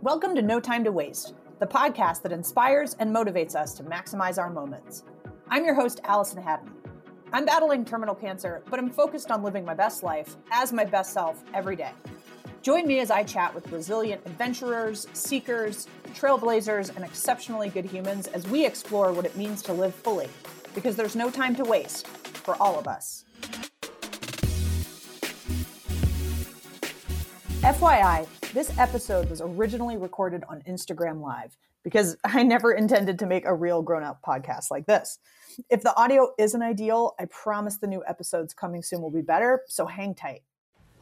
Welcome to No Time to Waste, the podcast that inspires and motivates us to maximize our moments. I'm your host, Allison Haddon. I'm battling terminal cancer, but I'm focused on living my best life as my best self every day. Join me as I chat with resilient adventurers, seekers, trailblazers, and exceptionally good humans as we explore what it means to live fully, because there's no time to waste for all of us. FYI, this episode was originally recorded on Instagram Live because I never intended to make a real grown up podcast like this. If the audio isn't ideal, I promise the new episodes coming soon will be better, so hang tight.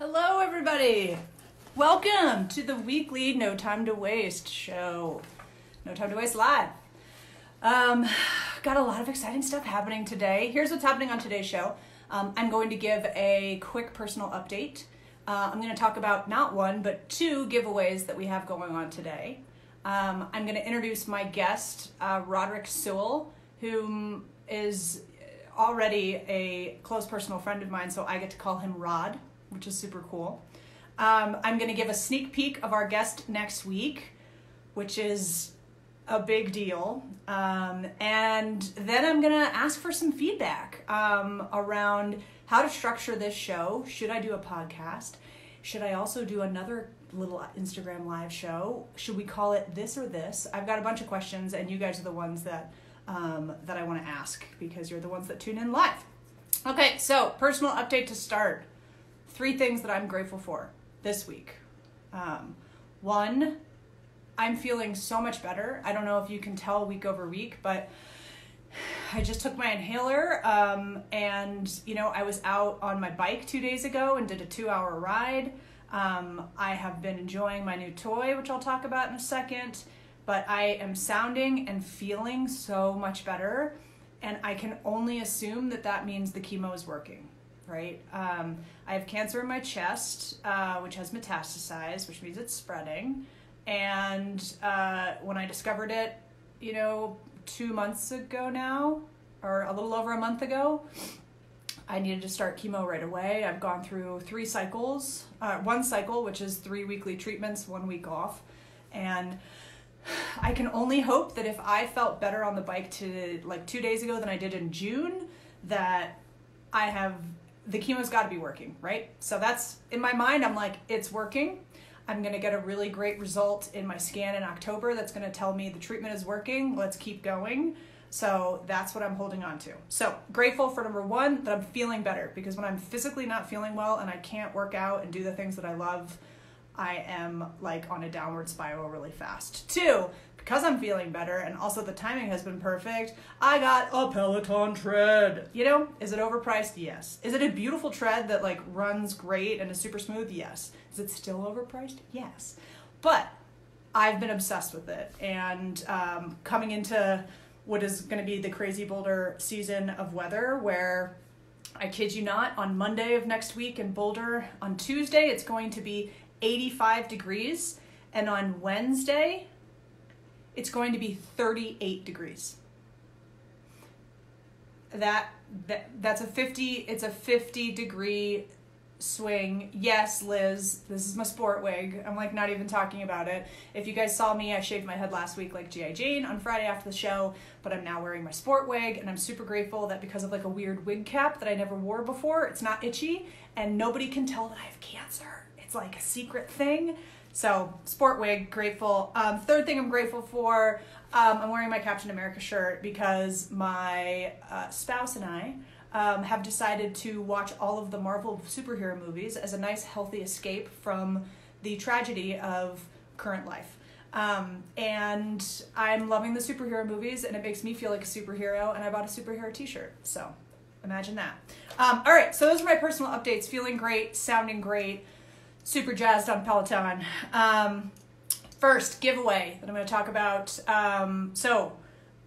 Hello, everybody. Welcome to the weekly No Time to Waste show. No Time to Waste Live. Um, got a lot of exciting stuff happening today. Here's what's happening on today's show. Um, I'm going to give a quick personal update. Uh, I'm going to talk about not one, but two giveaways that we have going on today. Um, I'm going to introduce my guest, uh, Roderick Sewell, who is already a close personal friend of mine, so I get to call him Rod, which is super cool. Um, I'm going to give a sneak peek of our guest next week, which is a big deal. Um, and then I'm going to ask for some feedback um, around how to structure this show. Should I do a podcast? Should I also do another little Instagram live show? Should we call it this or this? I've got a bunch of questions, and you guys are the ones that um, that I want to ask because you're the ones that tune in live. Okay, so personal update to start. Three things that I'm grateful for this week. Um, one, I'm feeling so much better. I don't know if you can tell week over week, but I just took my inhaler um, and, you know, I was out on my bike two days ago and did a two hour ride. Um, I have been enjoying my new toy, which I'll talk about in a second, but I am sounding and feeling so much better. And I can only assume that that means the chemo is working right? Um, I have cancer in my chest, uh, which has metastasized, which means it's spreading. And uh, when I discovered it, you know, two months ago now, or a little over a month ago, I needed to start chemo right away. I've gone through three cycles, uh, one cycle, which is three weekly treatments, one week off. And I can only hope that if I felt better on the bike to like two days ago than I did in June, that I have the chemo's got to be working, right? So that's in my mind, I'm like, it's working. I'm going to get a really great result in my scan in October that's going to tell me the treatment is working. Let's keep going. So that's what I'm holding on to. So grateful for number one, that I'm feeling better because when I'm physically not feeling well and I can't work out and do the things that I love, I am like on a downward spiral really fast. Two, because I'm feeling better and also the timing has been perfect, I got a Peloton tread. You know, is it overpriced? Yes. Is it a beautiful tread that like runs great and is super smooth? Yes. Is it still overpriced? Yes. But I've been obsessed with it and um, coming into what is going to be the crazy Boulder season of weather where I kid you not, on Monday of next week in Boulder, on Tuesday, it's going to be 85 degrees. And on Wednesday, it's going to be 38 degrees. That, that that's a 50 it's a 50 degree swing. Yes, Liz, this is my sport wig. I'm like not even talking about it. If you guys saw me, I shaved my head last week like GI Jane on Friday after the show, but I'm now wearing my sport wig and I'm super grateful that because of like a weird wig cap that I never wore before, it's not itchy and nobody can tell that I have cancer. It's like a secret thing. So, sport wig, grateful. Um, third thing I'm grateful for, um, I'm wearing my Captain America shirt because my uh, spouse and I um, have decided to watch all of the Marvel superhero movies as a nice, healthy escape from the tragedy of current life. Um, and I'm loving the superhero movies, and it makes me feel like a superhero. And I bought a superhero T-shirt, so imagine that. Um, all right, so those are my personal updates. Feeling great, sounding great super jazzed on Peloton. Um, first giveaway that I'm going to talk about. Um, so,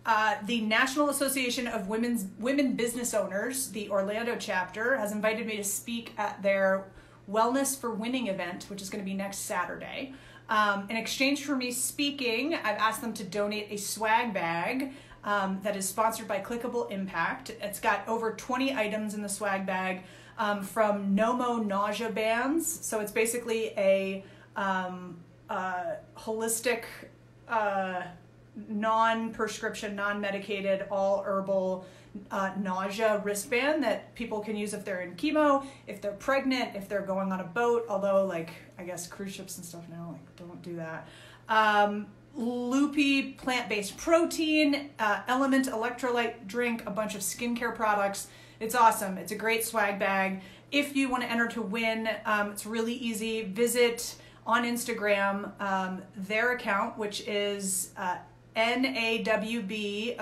uh, the National Association of Women's Women Business Owners, the Orlando chapter, has invited me to speak at their Wellness for Winning event, which is going to be next Saturday. Um, in exchange for me speaking, I've asked them to donate a swag bag um, that is sponsored by Clickable Impact. It's got over 20 items in the swag bag um, from Nomo nausea bands. So it's basically a um, holistic, uh, non prescription, non medicated, all herbal uh, nausea wristband that people can use if they're in chemo, if they're pregnant, if they're going on a boat. Although, like, I guess cruise ships and stuff now, like, don't do that. Um, loopy plant-based protein, uh, LMNT electrolyte drink, a bunch of skincare products. It's awesome. It's a great swag bag. If you want to enter to win, um, it's really easy. Visit on Instagram um, their account, which is uh, NAWBO,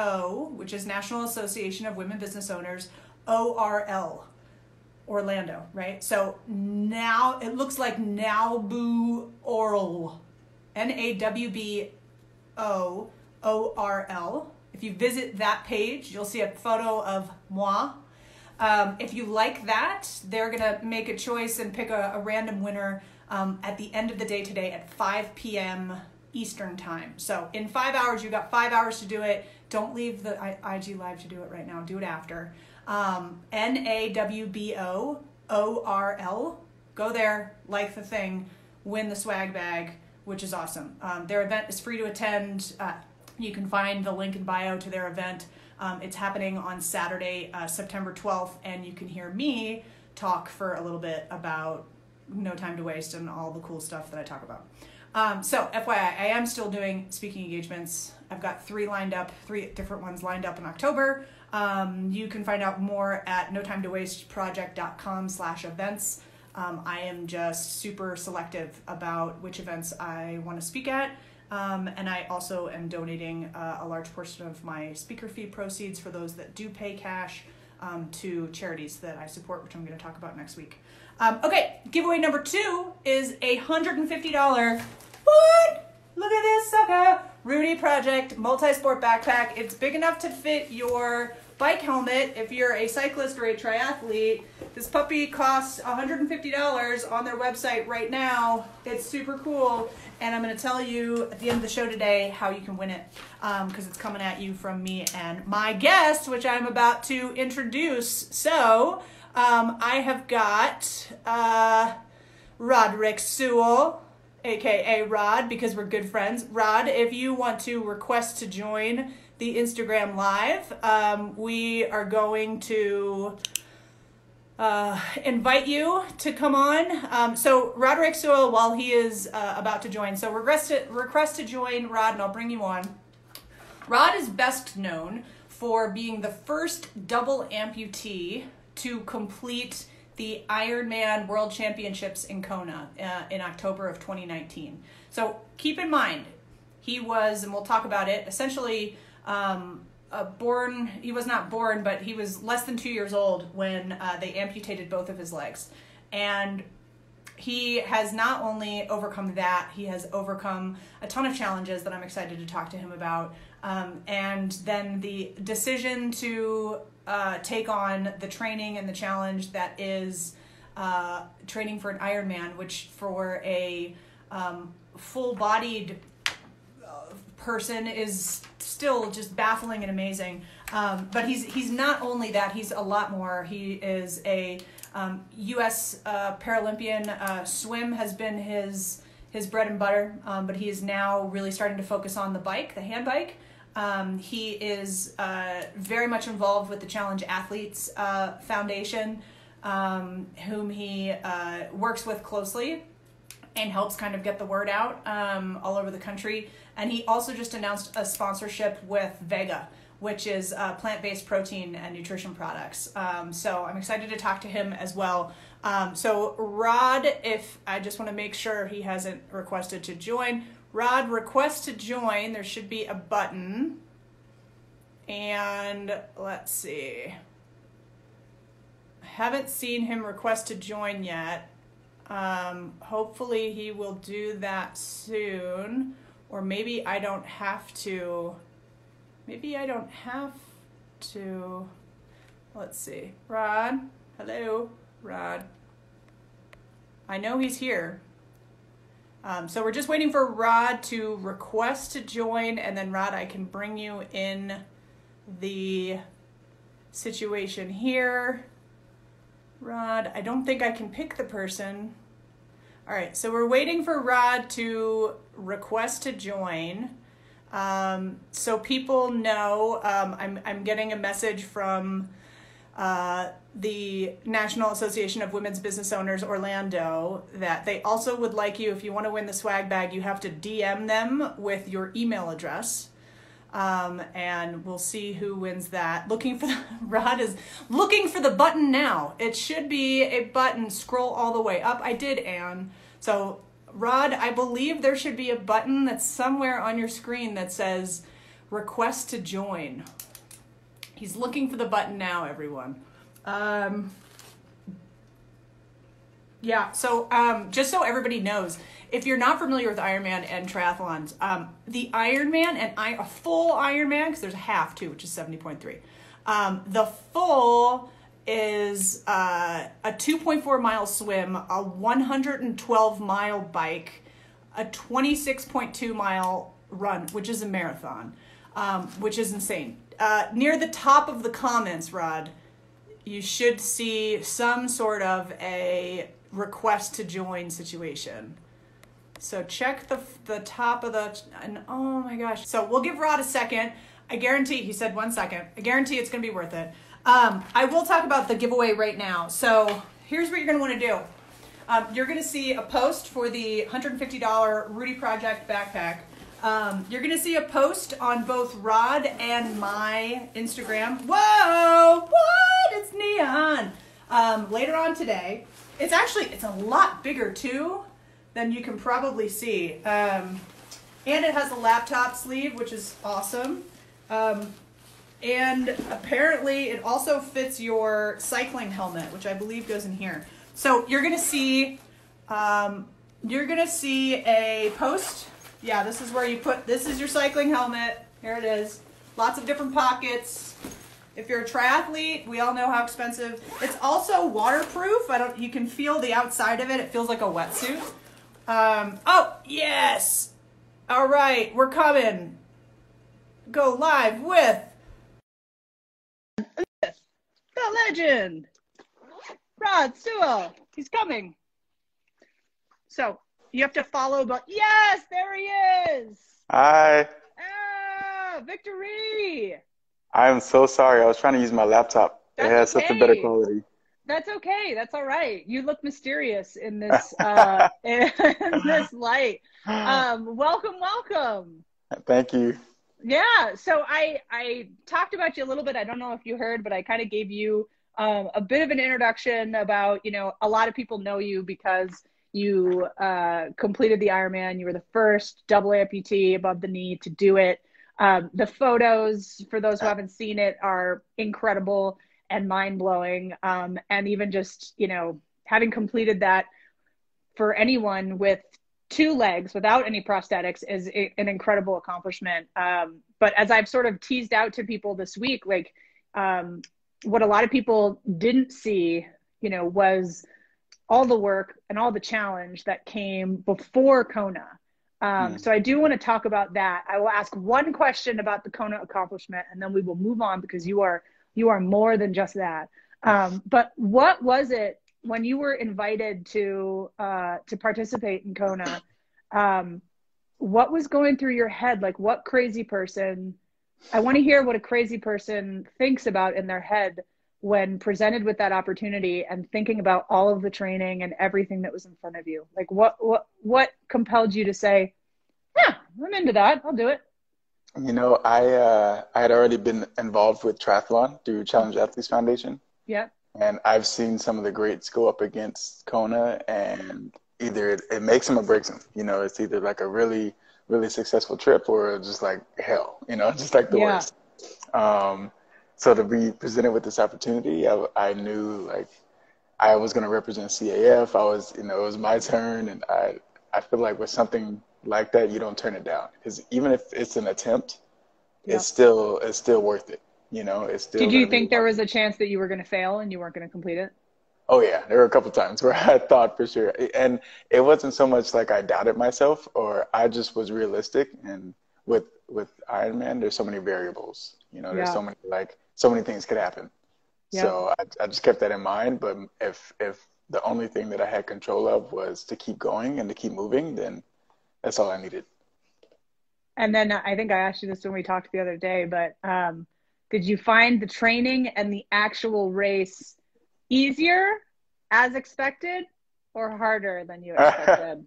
which is National Association of Women Business Owners, ORL, Orlando, right? So now it looks like Nowbu Oral, N A W B O O R L. If you visit that page, you'll see a photo of moi. Um, if you like that, they're gonna make a choice and pick a, a random winner um, at the end of the day today at 5 p.m. Eastern time. So in five hours, you've got five hours to do it. Don't leave the IG live to do it right now. Do it after. Um, N A W B O O R L. Go there, like the thing, win the swag bag, which is awesome. Um, their event is free to attend. Uh, you can find the link in bio to their event. Um, it's happening on Saturday, uh, September 12th, and you can hear me talk for a little bit about no time to waste and all the cool stuff that I talk about. Um, so, FYI, I am still doing speaking engagements. I've got three lined up, three different ones lined up in October. Um, you can find out more at no time to waste project.com slash events. Um, I am just super selective about which events I want to speak at. Um, and I also am donating uh, a large portion of my speaker fee proceeds for those that do pay cash um, to charities that I support, which I'm going to talk about next week. Um, okay, giveaway number two is a $150. What? Look at this sucker. Rudy Project multi-sport backpack. It's big enough to fit your bike helmet if you're a cyclist or a triathlete. This puppy costs $150 on their website right now. It's super cool. And I'm going to tell you at the end of the show today how you can win it because um, it's coming at you from me and my guest, which I'm about to introduce. So, um, I have got uh, Roderick Sewell, aka Rod, because we're good friends. Rod, if you want to request to join the Instagram Live, um, we are going to uh, invite you to come on. Um, so Roderick Sewell, while he is uh, about to join, so request to, request to join Rod, and I'll bring you on. Rod is best known for being the first double amputee to complete the Ironman World Championships in Kona uh, in October of 2019. So keep in mind, he was, and we'll talk about it, essentially um, born, he was not born, but he was less than two years old when uh, they amputated both of his legs. And he has not only overcome that, he has overcome a ton of challenges that I'm excited to talk to him about. Um, and then the decision to uh, take on the training and the challenge that is uh, training for an Ironman, which for a um, full bodied uh, person is still just baffling and amazing. Um, but he's he's not only that; he's a lot more. He is a um, U.S. Uh, Paralympian. Uh, swim has been his his bread and butter, um, but he is now really starting to focus on the bike, the hand bike. Um, he is uh, very much involved with the Challenge Athletes uh, Foundation, um, whom he uh, works with closely and helps kind of get the word out um, all over the country. And he also just announced a sponsorship with Vega, which is uh, plant based protein and nutrition products. Um, so I'm excited to talk to him as well. Um, so, Rod, if I just want to make sure he hasn't requested to join, Rod, request to join. There should be a button. And let's see. I Haven't seen him request to join yet. Um, hopefully, he will do that soon. Or maybe I don't have to. Maybe I don't have to. Let's see. Rod. Hello, Rod. I know he's here. Um, so we're just waiting for Rod to request to join, and then Rod, I can bring you in the situation here. Rod, I don't think I can pick the person. All right, so we're waiting for Rod to request to join. Um, so people know um, I'm, I'm getting a message from uh, the National Association of Women's Business Owners Orlando that they also would like you, if you want to win the swag bag, you have to DM them with your email address. Um, and we'll see who wins that. Looking for the Rod is looking for the button now. It should be a button. Scroll all the way up. I did, Anne. So Rod, I believe there should be a button that's somewhere on your screen that says request to join. He's looking for the button now, everyone. Um, yeah, so um, just so everybody knows, if you're not familiar with Ironman and triathlons, um, the Ironman and I, a full Ironman, because there's a half too, which is 70.3. Um, the full is uh, a 2.4 mile swim, a 112 mile bike, a 26.2 mile run, which is a marathon, um, which is insane. Uh, near the top of the comments, Rod, you should see some sort of a request to join situation. So check the the top of the and oh my gosh. So we'll give Rod a second. I guarantee he said one second. I guarantee it's gonna be worth it. Um, I will talk about the giveaway right now. So here's what you're gonna want to do. Um, you're gonna see a post for the $150 Rudy Project backpack. Um, you're gonna see a post on both Rod and my Instagram. Whoa! What? It's neon. Um, later on today. It's actually it's a lot bigger too than you can probably see. Um, and it has a laptop sleeve, which is awesome. Um, and apparently it also fits your cycling helmet, which I believe goes in here. So you're gonna see, um, you're gonna see a post. Yeah, this is where you put, this is your cycling helmet. Here it is. Lots of different pockets. If you're a triathlete, we all know how expensive. It's also waterproof. I don't. You can feel the outside of it. It feels like a wetsuit. Um, oh yes. All right, we're coming. Go live with the legend, Rod Sewell. He's coming. So you have to follow, but yes, there he is. Hi. Ah, victory. I'm so sorry. I was trying to use my laptop. That's it has okay. such a better quality. That's okay. That's all right. You look mysterious in this uh, in this light. Um, welcome, welcome. Thank you. Yeah. So I I talked about you a little bit. I don't know if you heard, but I kind of gave you um, a bit of an introduction about you know a lot of people know you because you uh, completed the Ironman. You were the first double amputee above the knee to do it. Um, the photos, for those who haven't seen it, are incredible and mind blowing. Um, and even just, you know, having completed that for anyone with two legs without any prosthetics is a, an incredible accomplishment. Um, but as I've sort of teased out to people this week, like um, what a lot of people didn't see, you know, was all the work and all the challenge that came before Kona. Um, Mm. So I do want to talk about that. I will ask one question about the Kona accomplishment, and then we will move on because you are you are more than just that. Um, but what was it when you were invited to uh, to participate in Kona? Um, what was going through your head? Like, what crazy person? I want to hear what a crazy person thinks about in their head when presented with that opportunity and thinking about all of the training and everything that was in front of you. Like, what what what compelled you to say, "Yeah, I'm into that. I'll do it." You know, I uh, I had already been involved with triathlon through Challenge Athletes Foundation, Yeah. and I've seen some of the greats go up against Kona, and either it, it makes them or breaks them. You know, it's either like a really really successful trip or just like hell. You know, just like the Yeah. worst. Um, so to be presented with this opportunity, I, I knew like I was going to represent CAF. I was, you know, it was my turn, and I I feel like with something like that, you don't turn it down because even if it's an attempt, Yeah. it's still it's still worth it. You know, it's still. Did you think there was a chance that you were going to fail and you weren't going to complete it? Oh yeah, there were a couple times where I thought for sure, and it wasn't so much like I doubted myself or I just was realistic. And with with Ironman, there's so many variables. You know, there's Yeah. so many like so many things could happen. So I, I just kept that in mind. But if if the only thing that I had control of was to keep going and to keep moving, then that's all I needed. And then I think I asked you this when we talked the other day, but um, did you find the training and the actual race easier as expected or harder than you expected?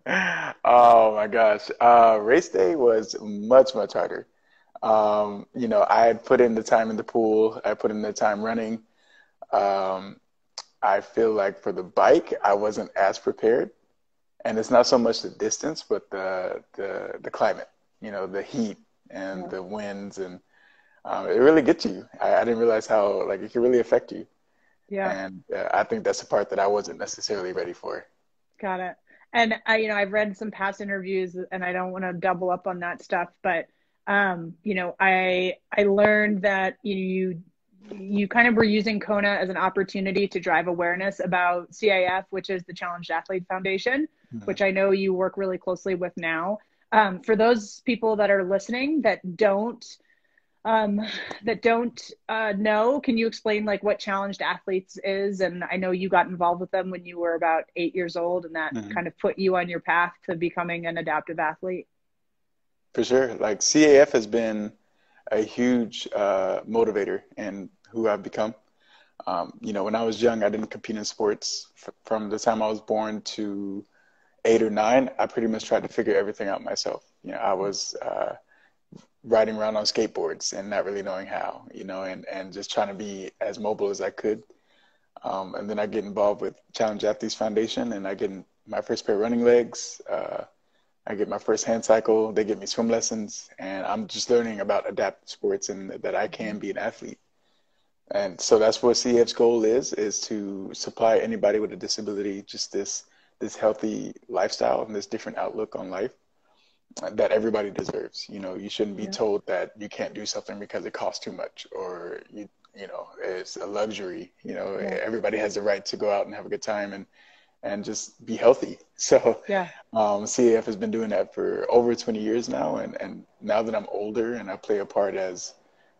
oh my gosh. Uh, race day was much, much harder. Um, you know, I had put in the time in the pool, I put in the time running. Um, I feel like for the bike, I wasn't as prepared. And it's not so much the distance, but the the, the climate, you know, the heat and yeah. the winds, and um, it really gets you. I, I, didn't realize how like it can really affect you. Yeah. And uh, I think that's the part that I wasn't necessarily ready for. Got it. And I, you know, I've read some past interviews, and I don't want to double up on that stuff, but um, you know, I I learned that you you kind of were using Kona as an opportunity to drive awareness about CAF, which is the Challenged Athlete Foundation, mm-hmm. which I know you work really closely with now. Um, for those people that are listening that don't um, that don't uh, know, can you explain like what Challenged Athletes is? And I know you got involved with them when you were about eight years old, and that mm-hmm. kind of put you on your path to becoming an adaptive athlete. For sure, like CAF has been a huge uh, motivator in who I've become. Um, you know, when I was young, I didn't compete in sports. F- from the time I was born to eight or nine, I pretty much tried to figure everything out myself. You know, I was uh, riding around on skateboards and not really knowing how, you know, and, and just trying to be as mobile as I could. Um, and then I get involved with Challenge Athletes Foundation and I get my first pair of running legs. Uh, I get my first hand cycle. They give me swim lessons, and I'm just learning about adaptive sports and that I can be an athlete. And so that's what CAF's goal is: is to supply anybody with a disability just this this healthy lifestyle and this different outlook on life that everybody deserves. You know, you shouldn't be yeah. told that you can't do something because it costs too much or you you know it's a luxury. You know, yeah. everybody has the right to go out and have a good time and and just be healthy. So yeah, um, CAF has been doing that for over 20 years now, and and now that I'm older and I play a part as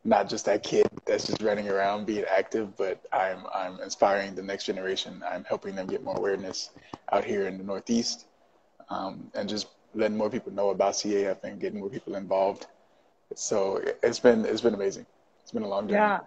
not just that kid that's just running around being active, but I'm I'm inspiring the next generation. I'm helping them get more awareness out here in the Northeast, um, and just letting more people know about CAF and getting more people involved. So it's been it's been amazing. It's been a long journey. Yeah.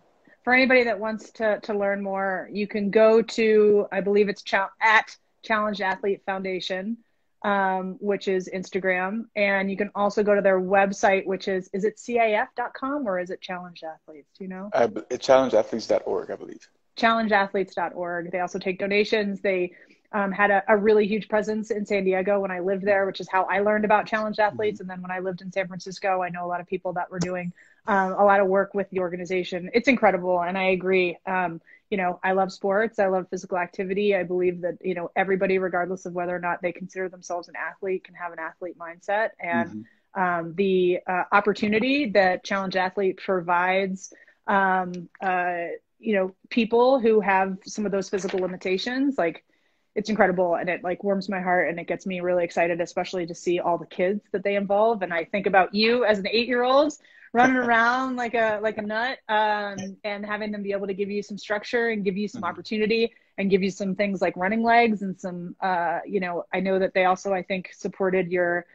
For anybody that wants to to learn more, you can go to I believe it's ch- at Challenge Athlete Foundation, um, which is Instagram. And you can also go to their website, which is, is it CAF.com or is it Challenge Athletes? Do you know? Uh, challengeathletes.org, I believe. Challengeathletes.org. They also take donations. They um, had a, a, really huge presence in San Diego when I lived there, which is how I learned about challenge athletes. Mm-hmm. And then when I lived in San Francisco, I know a lot of people that were doing um, a lot of work with the organization. It's incredible, and I agree. Um, you know, I love sports. I love physical activity. I believe that, you know, everybody, regardless of whether or not they consider themselves an athlete, can have an athlete mindset. And mm-hmm. um, the uh, opportunity that Challenge Athlete provides, um, uh, you know, people who have some of those physical limitations, like, it's incredible and it like warms my heart and it gets me really excited especially to see all the kids that they involve and i think about you as an eight year old running around like a like a nut um, and having them be able to give you some structure and give you some mm-hmm. opportunity and give you some things like running legs and some uh, you know i know that they also i think supported your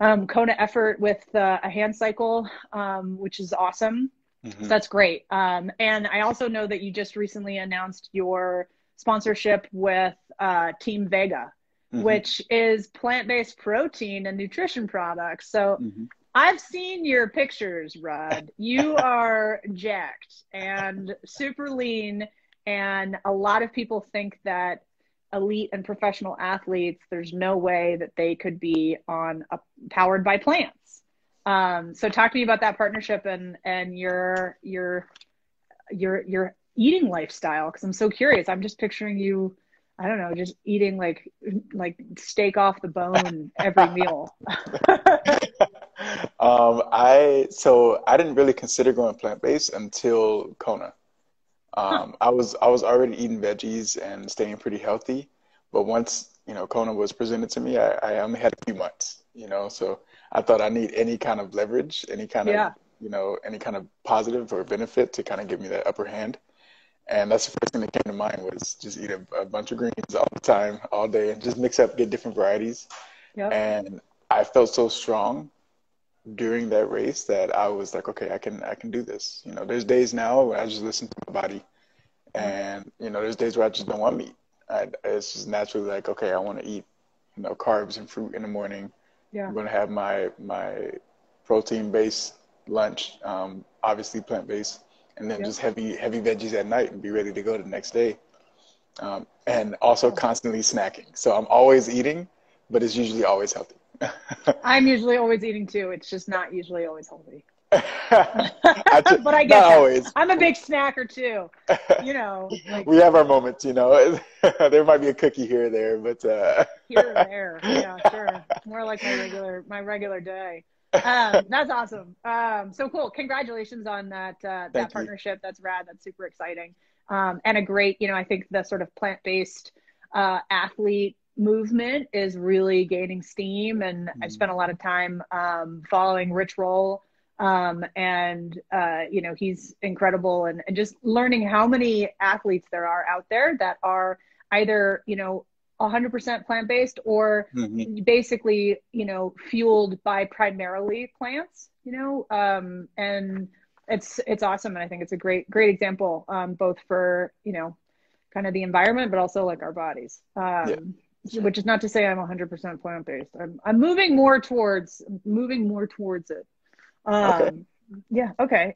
um, kona effort with uh, a hand cycle um, which is awesome mm-hmm. so that's great um, and i also know that you just recently announced your sponsorship with uh, team vega Mm-hmm. which is plant-based protein and nutrition products. So mm-hmm. I've seen your pictures, Rod. You are jacked and super lean. And a lot of people think that elite and professional athletes, there's no way that they could be on a, powered by plants. Um, so talk to me about that partnership and, and your, your, your, your eating lifestyle. Cause I'm so curious. I'm just picturing you, I don't know, just eating like, like steak off the bone every meal. um, I so I didn't really consider going plant based until Kona. Um, huh. I was I was already eating veggies and staying pretty healthy, but once you know Kona was presented to me, I, I only had a few months. You know, so I thought I need any kind of leverage, any kind yeah. of you know any kind of positive or benefit to kind of give me that upper hand. and that's the first thing that came to mind was just eat a, a bunch of greens all the time, all day, and just mix up, get different varieties. Yep. And I felt so strong during that race that I was like, okay, I can I can do this. You know, there's days now where I just listen to my body, and you know, there's days where I just don't want meat. I, it's just naturally like, okay, I want to eat, you know, carbs and fruit in the morning. Yeah. I'm gonna have my my protein based lunch, um, obviously plant based, and then Yep. just heavy heavy veggies at night and be ready to go the next day. Um, and also constantly snacking. So I'm always eating, but it's usually always healthy. I'm usually always eating too. It's just not usually always healthy. But I that. always. I'm a big snacker too. You know, like we have our moments, you know. there might be a cookie here or there, but uh... here or there. Yeah, sure. More like my regular my regular day. Um, that's awesome. Um, so cool. Congratulations on that uh, that Thank you. partnership. That's rad. That's super exciting. Um, and a great, you know, I think the sort of plant based uh, athlete movement is really gaining steam. And I've spent a lot of time um, following Rich Roll. Um, and uh, you know he's incredible, and, and just learning how many athletes there are out there that are either you know 100% plant based or Mhm. basically you know fueled by primarily plants you know um and it's it's awesome and i think it's a great great example um both for you know kind of the environment but also like our bodies um which is not to say i'm 100% plant based i'm i'm moving more towards moving more towards it um Okay. yeah okay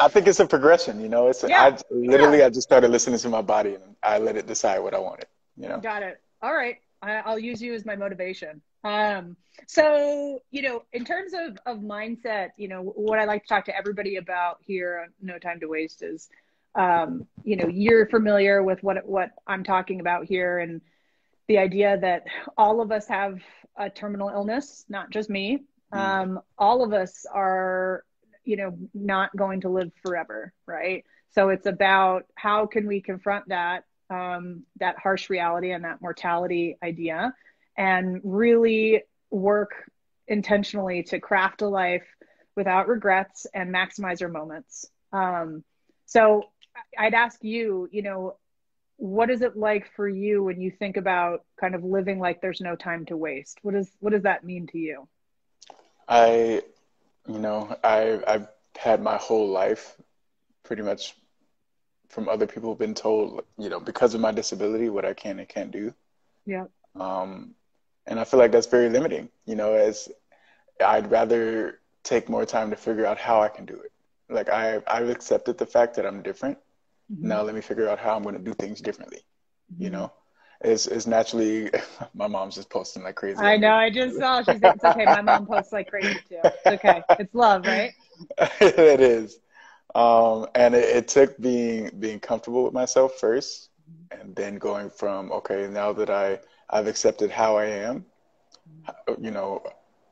I think it's a progression, you know. It's Yeah. I literally I just started listening to my body and I let it decide what I wanted, you know. Got it. All right. I, I'll use you as my motivation. Um, so, you know, in terms of, of mindset, you know, what I like to talk to everybody about here No Time to Waste is, um, you know, you're familiar with what, what I'm talking about here and the idea that all of us have a terminal illness, not just me. Um, all of us are, you know, not going to live forever, right? So it's about how can we confront that um, that harsh reality and that mortality idea and really work intentionally to craft a life without regrets and maximize our moments. Um, so I'd ask you, you know, what is it like for you when you think about kind of living like there's no time to waste? What does what does that mean to you? I you know, I I've had my whole life pretty much from other people been told, you know, because of my disability what I can and can't do. Yeah. Um, and I feel like that's very limiting, you know, as I'd rather take more time to figure out how I can do it. Like I, I've accepted the fact that I'm different. Mm-hmm. Now let me figure out how I'm going to do things differently. You know, it's, it's naturally, my mom's just posting like crazy. I know. I just saw. She's. It's okay. My mom posts like crazy too. It's okay. It's love, right? it is. Um, and it, it took being, being comfortable with myself first and then going from, okay, now that I, I've accepted how I am, you know,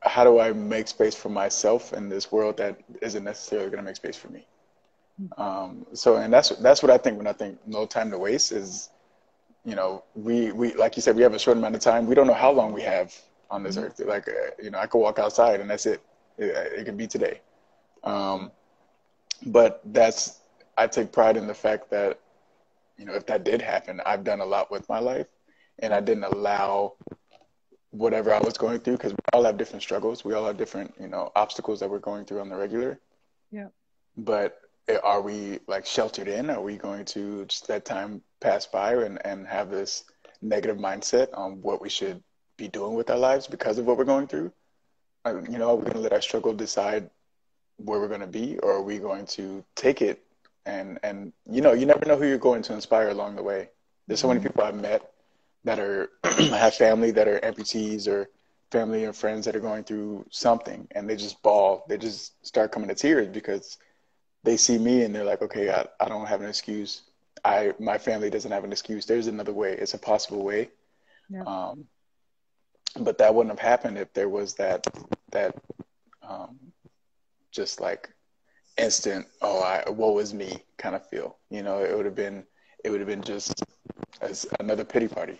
how do I make space for myself in this world that isn't necessarily going to make space for me? Um, so, and that's that's what I think when I think no time to waste is, you know, we we like you said, we have a short amount of time. We don't know how long we have on this earth. Like, uh, you know, I could walk outside and that's it. It, it could be today. Um, but that's I take pride in the fact that, you know, if that did happen, I've done a lot with my life, and I didn't allow whatever I was going through because we all have different struggles. We all have different, you know, obstacles that we're going through on the regular. Yeah. But are we like sheltered in? Are we going to just let time pass by and, and have this negative mindset on what we should be doing with our lives because of what we're going through? Uh, You know, are we going to let our struggle decide where we're going to be, or are we going to take it and and you know, you never know who you're going to inspire along the way. There's so many people I've met that are have family that are amputees or family and friends that are going through something and they just bawl they just start coming to tears because they see me and they're like okay I, I don't have an excuse i my family doesn't have an excuse there's another way it's a possible way Yeah. um, but that wouldn't have happened if there was that that um, just like instant oh i woe is me kind of feel you know it would have been it would have been just as another pity party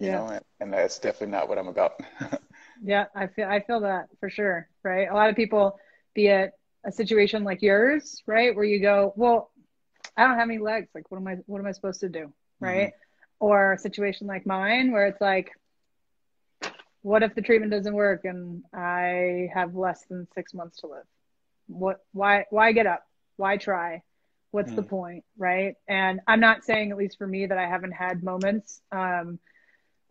you Yeah. know and, and that's definitely not what i'm about Yeah, I feel I feel that for sure, right? A lot of people, be it a situation like yours, right, where you go, well, I don't have any legs. Like, what am I, what am I supposed to do? Right. Mm-hmm. Or a situation like mine where it's like, what if the treatment doesn't work and I have less than six months to live? What, why, why get up? Why try? What's mm. the point? Right. And I'm not saying, at least for me, that I haven't had moments, um,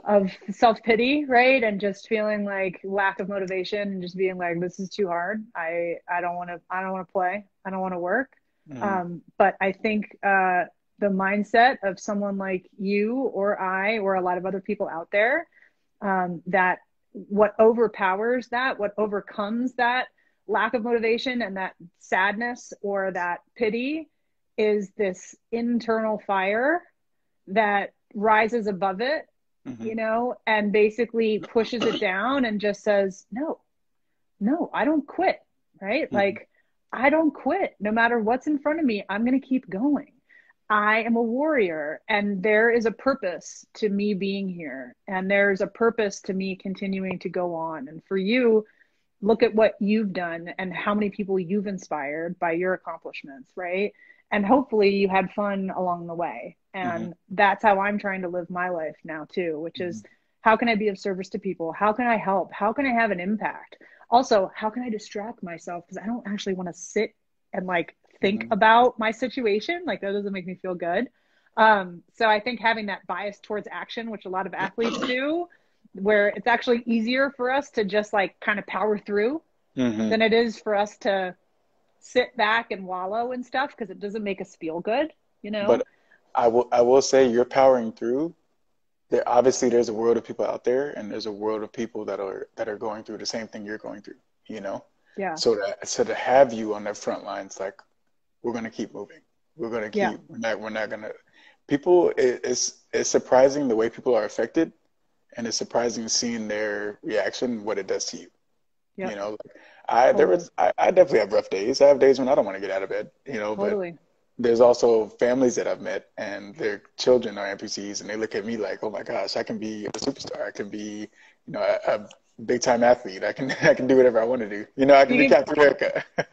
of self pity, right? And just feeling like lack of motivation and just being like, this is too hard. I, I don't want to, I don't want to play. I don't want to work. Mm. Um, but I think, uh, the mindset of someone like you or I or a lot of other people out there, um, that what overpowers that, what overcomes that lack of motivation and that sadness or that pity is this internal fire that rises above it mm-hmm. you know, and basically pushes it down and just says, no, no, I don't quit, right? Mm-hmm. Like, I don't quit. No matter what's in front of me, I'm going to keep going. I am a warrior and there is a purpose to me being here and there's a purpose to me continuing to go on. And for you, look at what you've done and how many people you've inspired by your accomplishments, right? And hopefully you had fun along the way. And mm-hmm. that's how I'm trying to live my life now too, which is mm-hmm. how can I be of service to people? How can I help? How can I have an impact? Also, how can I distract myself? Because I don't actually want to sit and like think mm-hmm. about my situation. Like that doesn't make me feel good. Um, so I think having that bias towards action, which a lot of athletes do, where it's actually easier for us to just like kind of power through mm-hmm. than it is for us to sit back and wallow and stuff because it doesn't make us feel good, you know. But I will I will say you're powering through. There obviously there's a world of people out there and there's a world of people that are that are going through the same thing you're going through, you know? Yeah. So that so to have you on the front lines like we're gonna keep moving. We're gonna keep yeah. we're not we're not gonna people it, it's it's surprising the way people are affected and it's surprising seeing their reaction, what it does to you. Yep. You know, like I there was I, I, definitely have rough days. I have days when I don't want to get out of bed, you know, totally. but there's also families that I've met and their children are amputees and they look at me like, oh my gosh, I can be a superstar. I can be, you know, a, a big time athlete. I can I can do whatever I want to do. You know, I can be Captain America.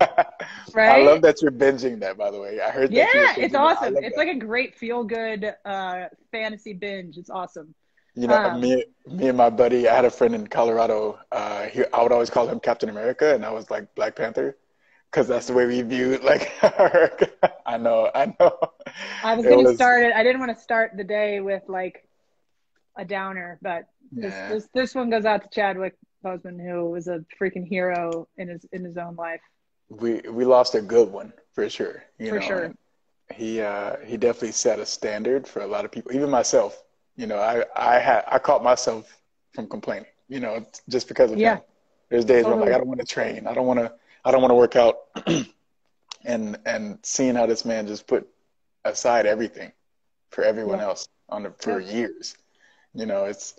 right. I love that you're binging that. By the way, I heard. That. Yeah, it's awesome. It's that. like a great feel good uh, fantasy binge. It's awesome. You know, um, me, me and my buddy. I had a friend in Colorado. Uh, he, I would always call him Captain America, and I was like Black Panther because that's the way we viewed like I know, I know. I was gonna was, start it. I didn't want to start the day with like a downer, but this yeah. this this one goes out to Chadwick Boseman, who was a freaking hero in his in his own life. We we lost a good one for sure. for know? sure. he uh, he definitely set a standard for a lot of people, even myself. You know, I I had I caught myself from complaining. You know, just because of yeah. him. There's days totally. where I'm like, I don't want to train. I don't want to I don't want to work out. and and seeing how this man just put aside everything for everyone yeah. else on the, for yeah. years, you know, it's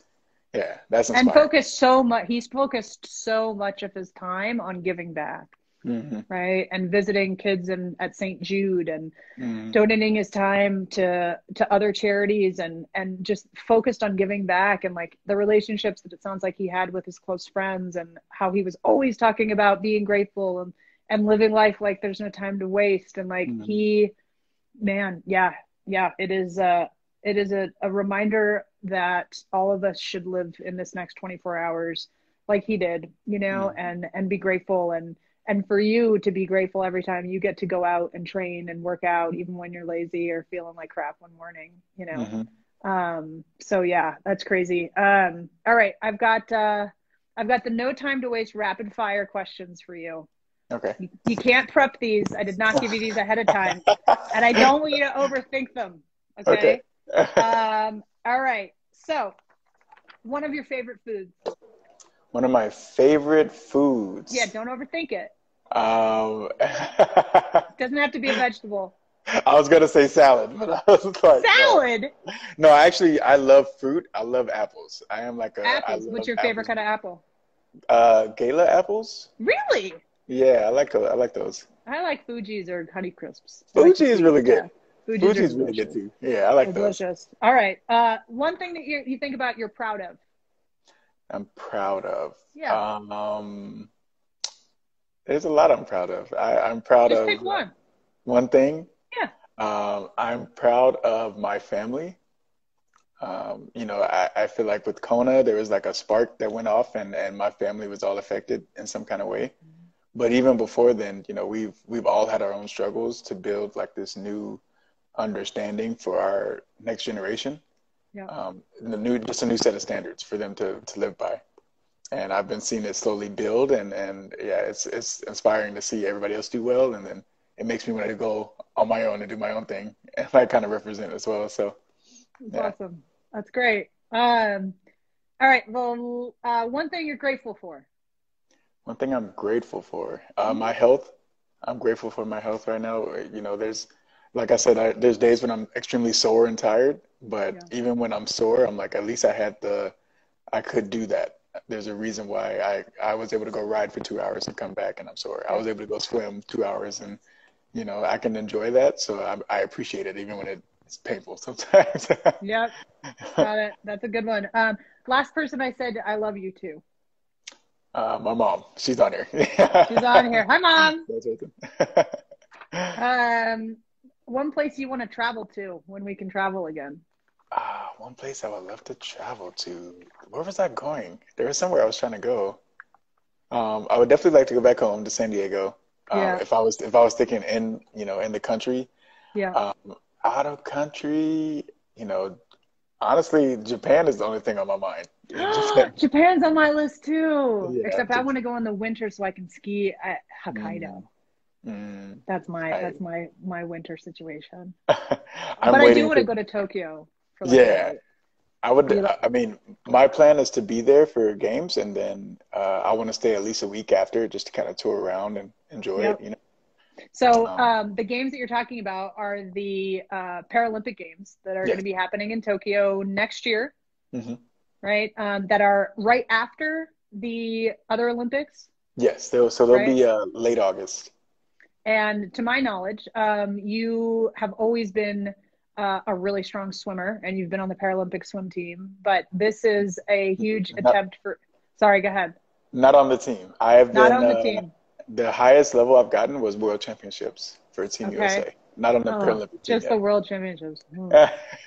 yeah, that's inspiring. and focused so much. He's focused so much of his time on giving back. Mm-hmm. right and visiting kids in, at st jude and mm-hmm. donating his time to to other charities and and just focused on giving back and like the relationships that it sounds like he had with his close friends and how he was always talking about being grateful and and living life like there's no time to waste and like mm-hmm. he man yeah yeah it is uh it is a, a reminder that all of us should live in this next 24 hours like he did you know mm-hmm. and and be grateful and and for you to be grateful every time you get to go out and train and work out even when you're lazy or feeling like crap one morning you know? Mm-hmm. um so yeah that's crazy. Um all right i've got uh i've got the no time to waste rapid fire questions for you. Okay. You, you can't prep these. I did not give you these ahead of time. And i don't want you to overthink them okay, okay. um all right. So one of your favorite foods. One of my favorite foods. Yeah, don't overthink it. Um, Doesn't have to be a vegetable. I was gonna say salad, but I was like salad. No. no, actually, I love fruit. I love apples. I am like a apples. What's your apples. favorite kind of apple? Uh, Gala apples. Really? Yeah, I like I like those. I like Fuji's or Honey Crisps. Fuji like is really good. Fuji's, Fuji's really good too. Yeah, I like those. Delicious. All right. Uh, one thing that you you think about you're proud of. I'm proud of. Yeah. Um, there's a lot I'm proud of. I, am proud Just of. pick one. One thing. Yeah. Um, I'm proud of my family. Um, you know, I, I feel like with Kona, there was like a spark that went off, and and my family was all affected in some kind of way. But even before then, you know, we've we've all had our own struggles to build like this new understanding for our next generation. Yeah. Um, the new just a new set of standards for them to to live by. And I've been seeing it slowly build, and and yeah, it's it's inspiring to see everybody else do well, and then it makes me want to go on my own and do my own thing, and I kind of represent as well. So That's yeah. awesome. That's great. Um, all right. Well, uh, one thing you're grateful for. One thing I'm grateful for, uh, my health. I'm grateful for my health right now. You know, there's, like I said, I, there's days when I'm extremely sore and tired, but yeah. even when I'm sore, I'm like, at least I had the, I could do that. There's a reason why I, I was able to go ride for two hours and come back and I'm sore. I was able to go swim two hours and, you know, I can enjoy that. So I, I appreciate it even when it, it's painful sometimes. yep. Got it. That's a good one. Um, last person I said I love you too. Uh, my mom. She's on here. She's on here. Hi, mom. um, one place you want to travel to when we can travel again? Uh, one place I would love to travel to. Where was I going? There was somewhere I was trying to go. Um, I would definitely like to go back home to San Diego. Um, yeah. If I was if I was thinking in you know in the country. Yeah. Um, out of country, you know, honestly, Japan is the only thing on my mind. Japan's on my list too. Yeah, Except I want to go in the winter so I can ski at Hokkaido. Mm. mm. That's my I, that's my my winter situation. but I do want to go to Tokyo. Like yeah, I would. I mean, my plan is to be there for games, and then uh, I want to stay at least a week after, just to kind of tour around and enjoy yep. it. You know. So um, um, the games that you're talking about are the uh, Paralympic Games that are yeah. going to be happening in Tokyo next year, mm-hmm. right? Um, that are right after the other Olympics. Yes, they'll, so they'll right? be uh, late August. And to my knowledge, um, you have always been uh, a really strong swimmer, and you've been on the Paralympic swim team. But this is a huge not, attempt for. Sorry, go ahead. Not on the team. I have not been, on the uh, team the highest level I've gotten was World Championships for Team okay. USA. Not on the oh, Paralympic team. Just yet. the World Championships. Hmm.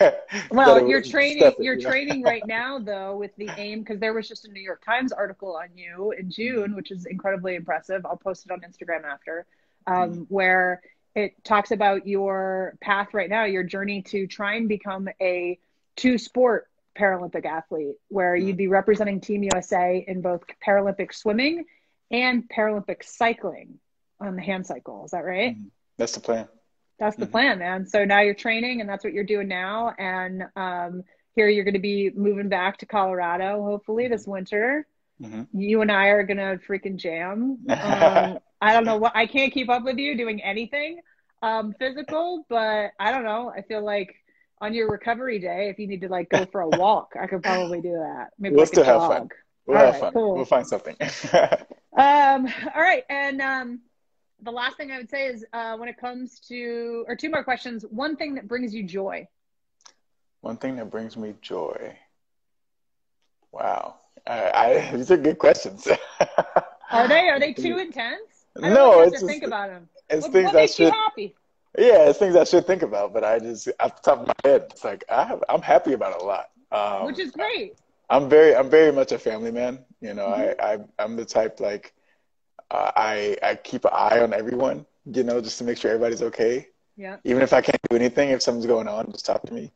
well, you're training. You're training right now, though, with the aim because there was just a New York Times article on you in June, which is incredibly impressive. I'll post it on Instagram after, um, mm where it talks about your path right now, your journey to try and become a two sport Paralympic athlete, where you'd be representing Team USA in both Paralympic swimming and Paralympic cycling on the hand cycle. Is that right? Mm-hmm. That's the plan. That's the mm-hmm. plan, man. So now you're training, and that's what you're doing now. And um, here you're going to be moving back to Colorado, hopefully this mm-hmm. winter. Mm-hmm. You and I are gonna freaking jam. Um, I don't know what I can't keep up with you doing anything um, physical, but I don't know. I feel like on your recovery day, if you need to like go for a walk, I could probably do that. Maybe we'll like still have fun. We'll All have right, fun. Cool. We'll find something. Um, all right. And um, the last thing I would say is uh, when it comes to, or two more questions, one thing that brings you joy. One thing that brings me joy. Wow. I, I these are good questions. are they? Are they too intense? I no, it's just, think about them. It's what, things what makes should, happy? Yeah, it's things I should think about, but I just off the top of my head, it's like I have, I'm happy about a lot. Um, Which is great. I'm very I'm very much a family man. You know, mm-hmm. I, I I'm the type like uh, I I keep an eye on everyone. You know, just to make sure everybody's okay. Yeah. Even if I can't do anything, if something's going on, just talk to me.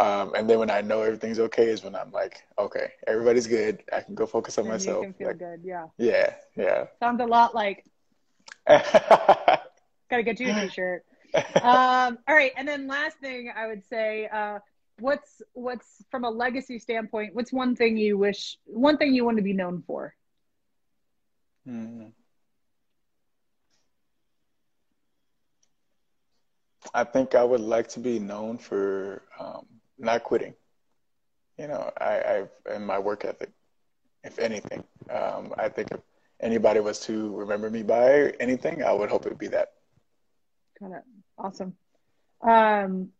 Um, and then when I know everything's okay is when I'm like, okay, everybody's good. I can go focus on and myself. You can feel like, good, yeah. Yeah, yeah. Sounds a lot like. Gotta get you a t-shirt. um, all right, and then last thing I would say, uh, what's what's from a legacy standpoint what's one thing you wish one thing you want to be known for hmm. i think i would like to be known for um, not quitting you know i i in my work ethic if anything um, i think anybody was to remember me by anything i would hope it would be that. Got it. Awesome. Um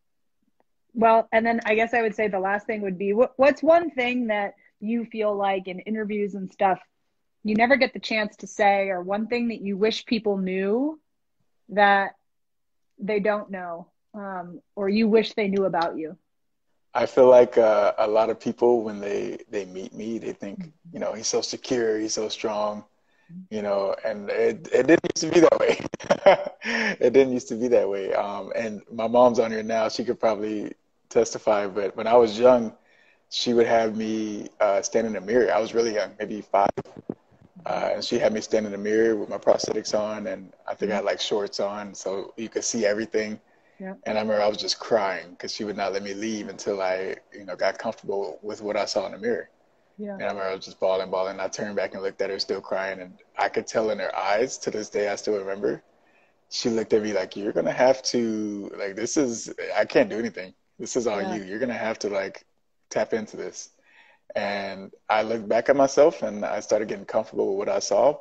well, and then I guess I would say the last thing would be what, what's one thing that you feel like in interviews and stuff you never get the chance to say, or one thing that you wish people knew that they don't know um, or you wish they knew about you? I feel like uh, a lot of people when they they meet me, they think you know he's so secure, he's so strong, you know, and it it didn't used to be that way. it didn't used to be that way. Um, and my mom's on here now; she could probably testify. But when I was young, she would have me uh, stand in a mirror. I was really young, maybe five, uh, and she had me stand in the mirror with my prosthetics on, and I think I had like shorts on, so you could see everything. Yeah. And I remember I was just crying because she would not let me leave until I, you know, got comfortable with what I saw in the mirror. Yeah. And I remember I was just bawling, bawling. I turned back and looked at her, still crying, and I could tell in her eyes. To this day, I still remember. She looked at me like, "You're gonna have to like this is I can't do anything. This is all yeah. you. You're gonna have to like tap into this." And I looked back at myself and I started getting comfortable with what I saw.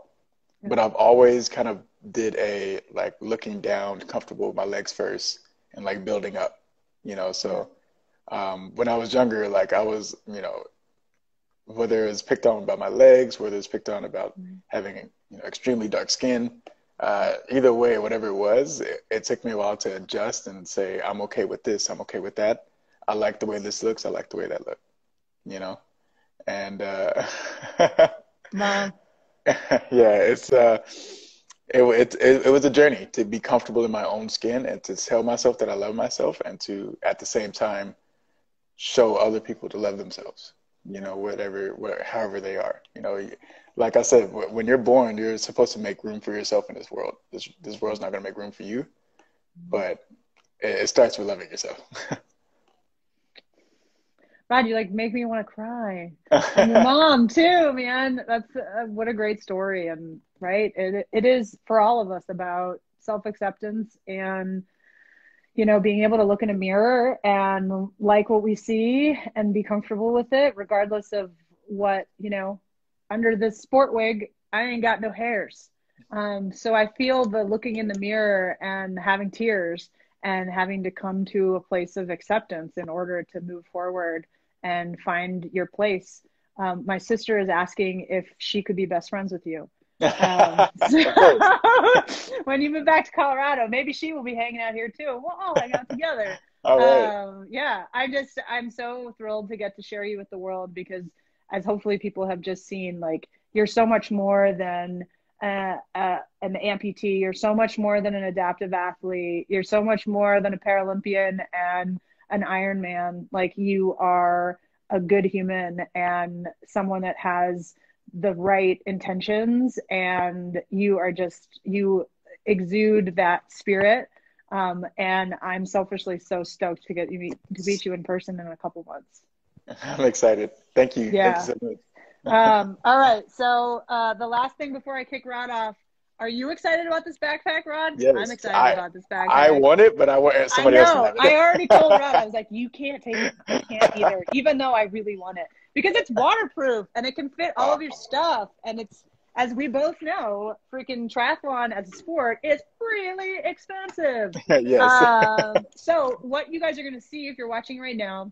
But I've always kind of did a like looking down, comfortable with my legs first, and like building up, you know. So um, when I was younger, like I was, you know, whether it's picked on about my legs, whether it's picked on about mm-hmm. having you know extremely dark skin, uh, either way, whatever it was, it, it, took me a while to adjust and say I'm okay with this, I'm okay with that. I like the way this looks, I like the way that look, you know, and uh, yeah, it's uh, it, it, it, it was a journey to be comfortable in my own skin and to tell myself that I love myself and to at the same time show other people to love themselves you know whatever whatever however they are you know like i said when you're born you're supposed to make room for yourself in this world this this world's not going to make room for you but it, it starts with loving yourself God, you like make me want to cry. And your mom too, man. That's uh, what a great story. And right, it it is for all of us about self acceptance and you know being able to look in a mirror and like what we see and be comfortable with it, regardless of what you know. Under this sport wig, I ain't got no hairs. Um, so I feel the looking in the mirror and having tears and having to come to a place of acceptance in order to move forward and find your place. Um, my sister is asking if she could be best friends with you. Um, when you move back to Colorado, maybe she will be hanging out here too. We'll all hang out together. all right. Um, yeah, I'm just I'm so thrilled to get to share you with the world because, as hopefully people have just seen, like you're so much more than uh, uh, an amputee. You're so much more than an adaptive athlete. You're so much more than a Paralympian and an Ironman. Like you are a good human and someone that has the right intentions, and you are just you exude that spirit. Um, and I'm selfishly so stoked to get you meet, to meet you in person in a couple months. I'm excited. Thank you. Yeah. Thank you so much um, all right. So uh, the last thing before I kick Rod off, are you excited about this backpack, Rod? Yes, I'm excited I, about this backpack. I want it, but I want somebody I know. else. I already told Rod. I was like, you can't take it. I can't either, even though I really want it because it's waterproof and it can fit all of your stuff. And it's, as we both know, freaking triathlon as a sport is really expensive. yes. um, so what you guys are going to see if you're watching right now,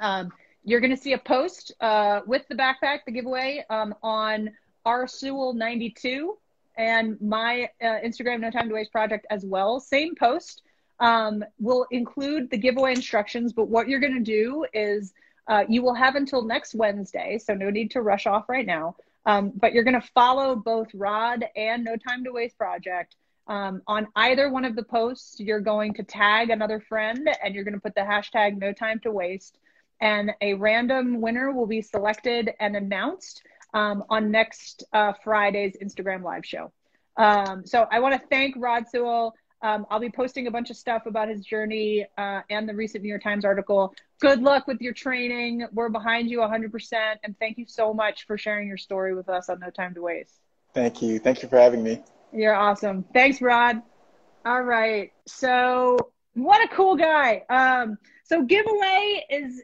um, you're going to see a post uh, with the backpack, the giveaway um, on R Sewell 92 and my uh, Instagram No Time to Waste project as well. Same post um, will include the giveaway instructions, but what you're going to do is uh, you will have until next Wednesday, so no need to rush off right now. Um, but you're going to follow both Rod and No Time to Waste project. Um, on either one of the posts, you're going to tag another friend and you're going to put the hashtag No Time to Waste, and a random winner will be selected and announced um, on next uh, Friday's Instagram live show. Um, so I want to thank Rod Sewell. Um, I'll be posting a bunch of stuff about his journey uh, and the recent New York Times article. Good luck with your training. We're behind you 100%. And thank you so much for sharing your story with us on No Time to Waste. Thank you. Thank you for having me. You're awesome. Thanks, Rod. All right. So, what a cool guy. Um, so, giveaway is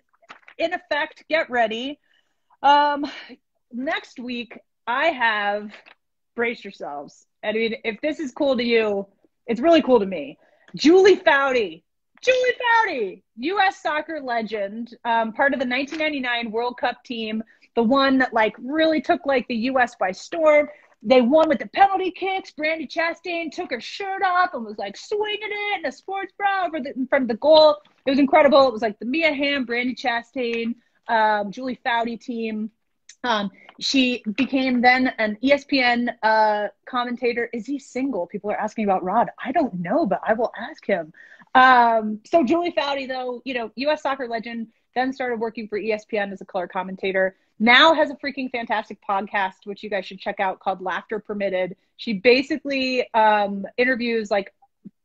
in effect. Get ready. Um, next week, I have, brace yourselves. I mean, if this is cool to you, it's really cool to me. Julie Foudy. Julie Foudy, U.S. soccer legend, um, part of the 1999 World Cup team, the one that like really took like the U.S. by storm. they won with the penalty kicks. Brandi Chastain took her shirt off and was like swinging it in a sports bra over the, in front of the goal. It was incredible. It was like the Mia Hamm, Brandi Chastain, um, Julie Foudy team. Um, she became then an ESPN uh, commentator. Is he single? People are asking about Rod. I don't know, but I will ask him. Um, so Julie Foudy, though, you know, U.S. soccer legend, then started working for ESPN as a color commentator. Now has a freaking fantastic podcast, which you guys should check out called Laughter Permitted. She basically um, interviews like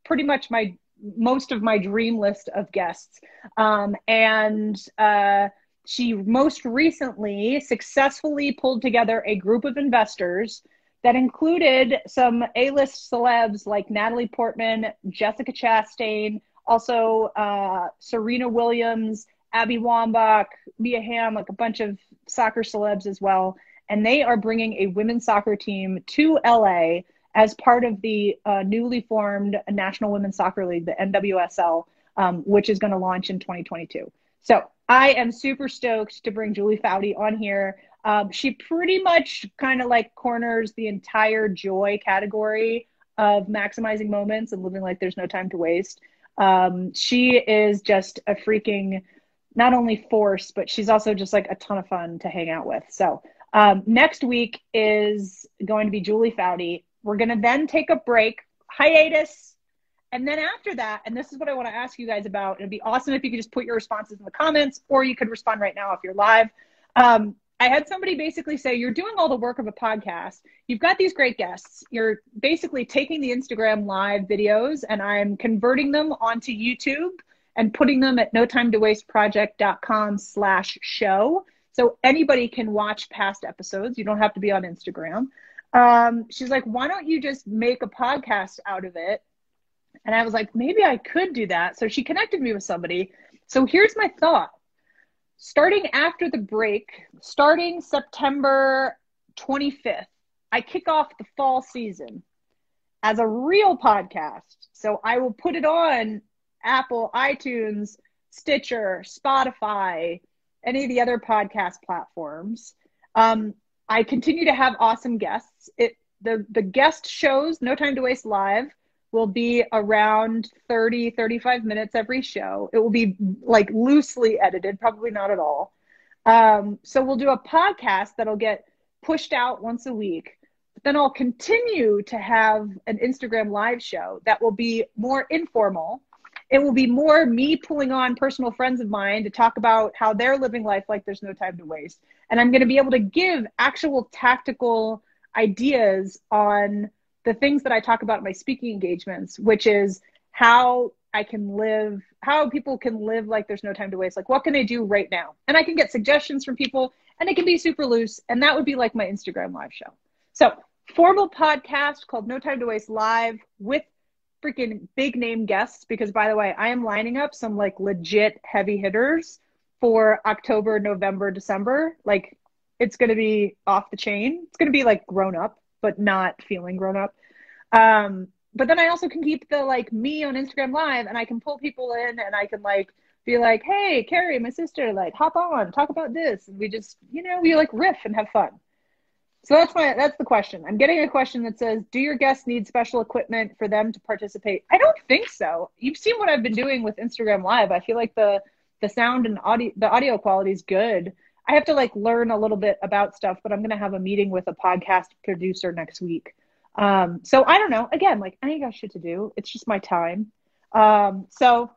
pretty much my most of my dream list of guests. Um, and uh, she most recently successfully pulled together a group of investors that included some A-list celebs like Natalie Portman, Jessica Chastain, also uh, Serena Williams, Abby Wambach, Mia Hamm, like a bunch of soccer celebs as well. And they are bringing a women's soccer team to LA as part of the uh, newly formed National Women's Soccer League, the NWSL, um, which is going to launch in 2022. So I am super stoked to bring Julie Foudy on here. Um, she pretty much kind of like corners the entire joy category of maximizing moments and living like there's no time to waste. Um, she is just a freaking not only force, but she's also just like a ton of fun to hang out with. So um, next week is going to be Julie Foudy. We're going to then take a break, hiatus. And then after that, and this is what I want to ask you guys about. It'd be awesome if you could just put your responses in the comments, or you could respond right now if you're live. Um, I had somebody basically say, You're doing all the work of a podcast. You've got these great guests. You're basically taking the Instagram live videos and I'm converting them onto YouTube and putting them at no time to waste project.com slash show. So anybody can watch past episodes. You don't have to be on Instagram. Um, she's like, why don't you just make a podcast out of it? And I was like, maybe I could do that. So she connected me with somebody. So here's my thought. Starting after the break, starting September 25th, I kick off the fall season as a real podcast. So I will put it on Apple, iTunes, Stitcher, Spotify, any of the other podcast platforms. Um, I continue to have awesome guests. It the the guest shows, No Time to Waste Live, will be around 30, 35 minutes every show. It will be like loosely edited, probably not at all. Um, so we'll do a podcast that'll get pushed out once a week. But then I'll continue to have an Instagram live show that will be more informal it will be more me pulling on personal friends of mine to talk about how they're living life like there's no time to waste. And I'm going to be able to give actual tactical ideas on the things that I talk about in my speaking engagements, which is how I can live, how people can live like there's no time to waste. Like, what can they do right now? And I can get suggestions from people and it can be super loose. And that would be like my Instagram live show. So, formal podcast called No Time to Waste Live with freaking big name guests because by the way, I am lining up some like legit heavy hitters for October, November, December. Like it's going to be off the chain. It's going to be like grown up, but not feeling grown up. Um, but then I also can keep the like me on Instagram live and I can pull people in and I can like be like, Hey, Carrie, my sister, like hop on, talk about this. And we just, you know, we like riff and have fun. So that's my that's the question. I'm getting a question that says, "Do your guests need special equipment for them to participate?" I don't think so. You've seen what I've been doing with Instagram Live. I feel like the the sound and audio the audio quality is good. I have to like learn a little bit about stuff, but I'm going to have a meeting with a podcast producer next week. Um, so I don't know. Again, like I ain't got shit to do. It's just my time. Um, so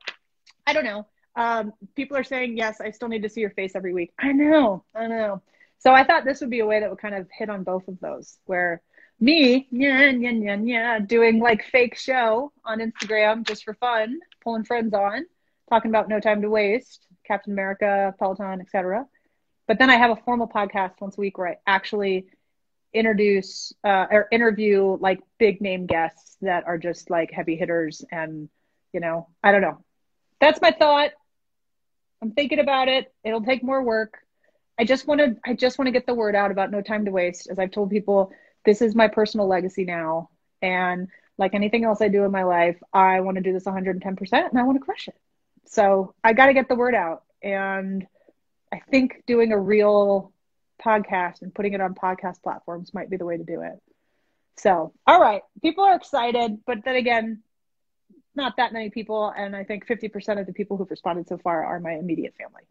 I don't know. Um, people are saying yes. I still need to see your face every week. I know. I know. So I thought this would be a way that would kind of hit on both of those, where me, yeah, yeah, yeah, yeah, doing like fake show on Instagram just for fun, pulling friends on, talking about no time to waste, Captain America, Peloton, etc. But then I have a formal podcast once a week where I actually introduce uh, or interview like big name guests that are just like heavy hitters and you know i don't know. That's my thought. I'm thinking about it. It'll take more work. I just want to I just want to get the word out about no time to waste. As I've told people, this is my personal legacy now, and like anything else I do in my life, I want to do this 110% and I want to crush it. So I got to get the word out, and I think doing a real podcast and putting it on podcast platforms might be the way to do it. So, all right, people are excited, but then again, not that many people, and I think 50% of the people who've responded so far are my immediate family.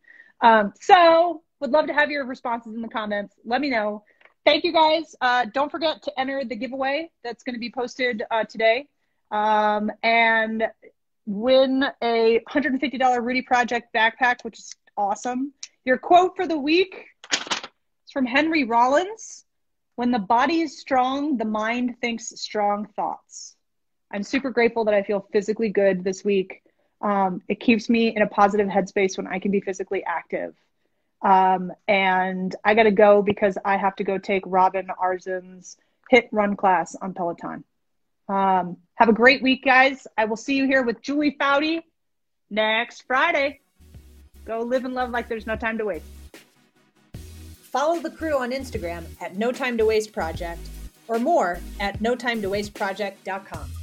Um, so, would love to have your responses in the comments. Let me know. Thank you guys. Uh, don't forget to enter the giveaway that's going to be posted uh, today um, and win a $150 Rudy Project backpack, which is awesome. Your quote for the week is from Henry Rollins When the body is strong, the mind thinks strong thoughts. I'm super grateful that I feel physically good this week. Um, it keeps me in a positive headspace when I can be physically active. Um, and I got to go because I have to go take Robin Arzón's HIIT run class on Peloton. Um, have a great week, guys. I will see you here with Julie Foudy next Friday. Go live and love like there's no time to waste. Follow the crew on Instagram at No Time to Waste Project or more at NoTimeToWasteProject.com.